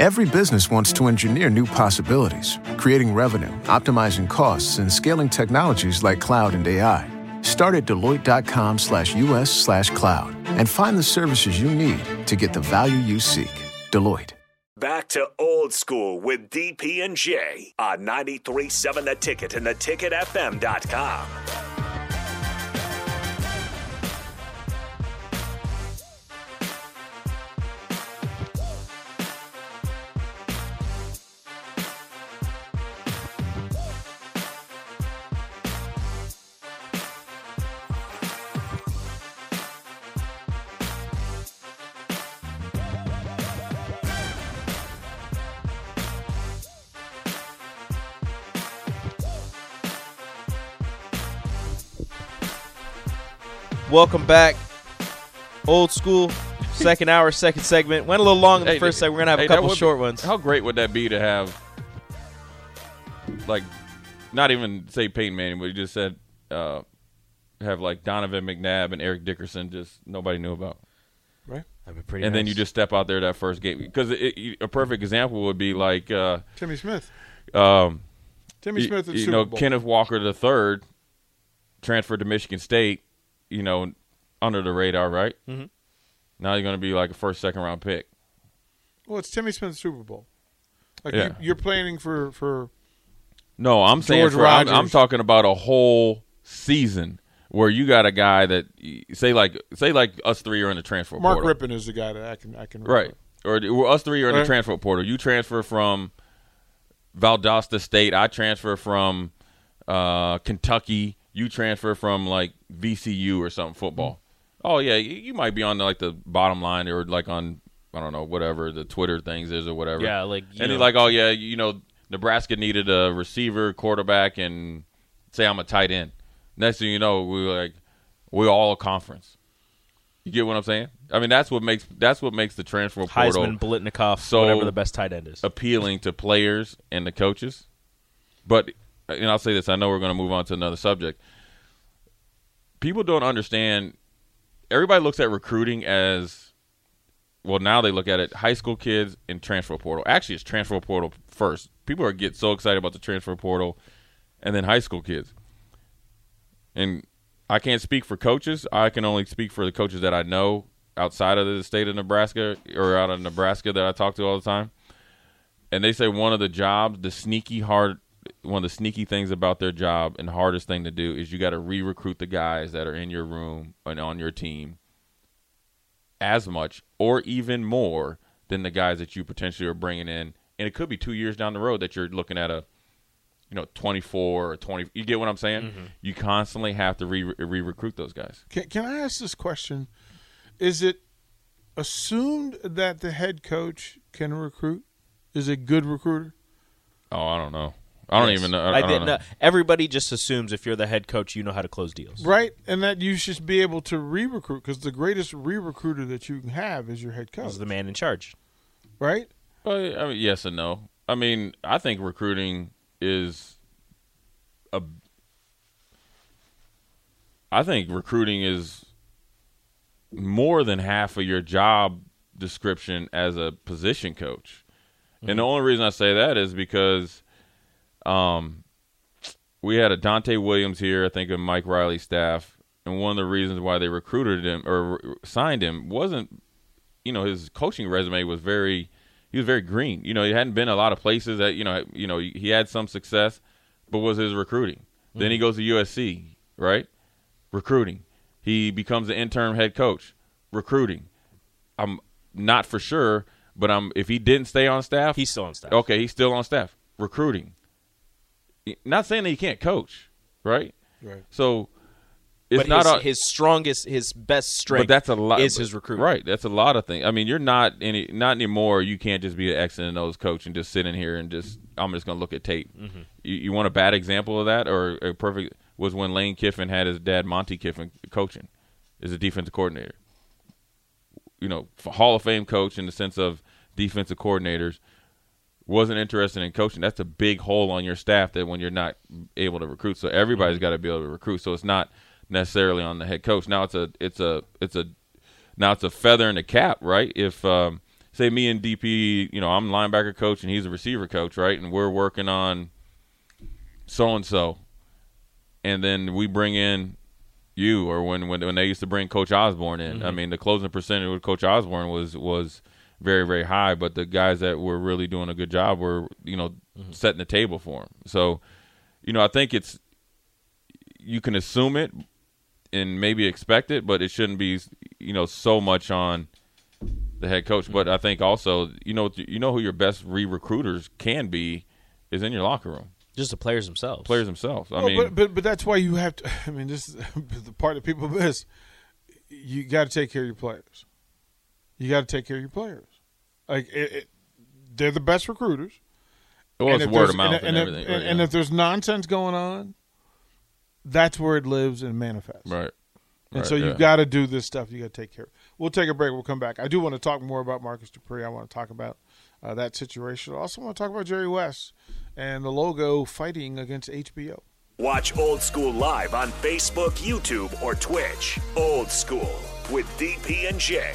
Every business wants to engineer new possibilities, creating revenue, optimizing costs, and scaling technologies like cloud and AI. Start at Deloitte.com slash US slash cloud and find the services you need to get the value you seek. Deloitte. Back to old school with DP and J on 93.7 The Ticket and theticketfm.com. Welcome back. Old school, second hour, second segment. Went a little long in the Hey, first segment. We're gonna have hey, a couple would be- short ones. How great would that be to have, like, not even say Peyton Manning, but you just said uh, have like Donovan McNabb and Eric Dickerson, just nobody knew about, Right? That'd be pretty and then you just step out there that first game because it, it, a perfect example would be like, uh, Timmy Smith. um, Timmy Smith at you Super know, Bowl. Kenneth Walker the third transferred to Michigan State, you know, under the radar, right? Mm-hmm. Now you're going to be like a first, second round pick. well, it's Timmy Smith Super Bowl. Like Yeah. you, you're planning for for No, I'm saying for, I'm, I'm talking about a whole season where you got a guy that say like say like us three are in the transfer Mark portal, Rippon is the guy that I can I can right? Or or us three are in the transfer portal. You transfer from Valdosta State. I transfer from uh, Kentucky. You transfer from like VCU or something football. Oh yeah, you, you might be on like the bottom line or like on I don't know whatever the Twitter things is or whatever. Yeah, like, you and know- like, oh yeah, you know, Nebraska needed a receiver, quarterback, and say I'm a tight end. Next thing you know, we were like we're all a conference. You get what I'm saying? I mean, that's what makes that's what makes the transfer portal Heisman, Biletnikoff, So- whatever the best tight end is. appealing to players and the coaches. But and I'll say this, I know we're going to move on to another subject. People don't understand everybody looks at recruiting as well now they look at it high school kids and transfer portal. Actually, it's transfer portal first. People are get so excited about the transfer portal and then high school kids. And I can't speak for coaches. I can only speak for the coaches that I know outside of the state of Nebraska or out of Nebraska that I talk to all the time and they say one of the jobs, the sneaky hard, one of the sneaky things about their job and hardest thing to do is you got to re-recruit the guys that are in your room and on your team as much or even more than the guys that you potentially are bringing in, and it could be two years down the road that you're looking at a, you know, 24 or 20. You get what I'm saying? Mm-hmm. You constantly have to re- re-recruit those guys. Can, can I ask this question? Is it assumed that the head coach can recruit? Is a good recruiter? Oh, I don't know. I don't even know. I, I did- don't know. no, everybody just assumes if you're the head coach, you know how to close deals. Right? And that you should be able to re recruit because the greatest re recruiter that you can have is your head coach. Is the man in charge. right? Well, I mean, yes and no. I mean, I think recruiting is a. I think recruiting is more than half of your job description as a position coach, and mm-hmm. the only reason I say that is because, um, we had a Donte Williams here, I think, of Mike Riley's staff, and one of the reasons why they recruited him or signed him wasn't you know his coaching resume was very he was very green. You know, he hadn't been a lot of places that you know you know he, had some success, but was his recruiting. Then he goes to USC, right? Recruiting. He becomes the interim head coach. Recruiting. I'm not for sure, but I'm if he didn't stay on staff, He's still on staff. okay. He's still on staff. Recruiting. Not saying that he can't coach, right? Right. So it's but not his, a, his strongest, his best strength. but that's a lot. Is his recruiting right? That's a lot of things. I mean, you're not any not anymore. You can't just be an X and O's coach and just sit in here and just I'm just going to look at tape. Mm-hmm. You, you want a bad example of that, or a perfect was when Lane Kiffin had his dad Monte Kiffin coaching as a defensive coordinator. You know, Hall of Fame coach in the sense of defensive coordinators wasn't interested in coaching. That's a big hole on your staff that when you're not able to recruit. So everybody's got to be able to recruit. So it's not necessarily on the head coach. Now it's a it's a it's a now it's a feather in the cap, right? If um, say me and DP, you know, I'm linebacker coach and he's a receiver coach, right? And we're working on so and so, and then we bring in you, or when when when they used to bring Coach Osborne in. I mean, the closing percentage with Coach Osborne was was very very high, but the guys that were really doing a good job were you know mm-hmm. setting the table for him. So, you know, I think it's you can assume it and maybe expect it, but it shouldn't be you know so much on the head coach. But I think also you know you know who your best re recruiters can be is in your locker room, Just the players themselves. players themselves. I Well, mean, but, but but that's why you have to. I mean, this is the part that people miss. You got to take care of your players. You got to take care of your players. Like it, it, they're the best recruiters. well, it's if word of mouth and, and, if- everything. and- right, and yeah. if there's nonsense going on, that's where it lives and manifests. right. And Right, so yeah. you've got to do this stuff. You got to take care. of We'll take a break. We'll come back. I do want to talk more about Marcus Dupree. I want to talk about uh, that situation. I also want to talk about Jerry West and the logo fighting against HBO. Watch Old School live on Facebook, YouTube, or Twitch. Old School with DP and J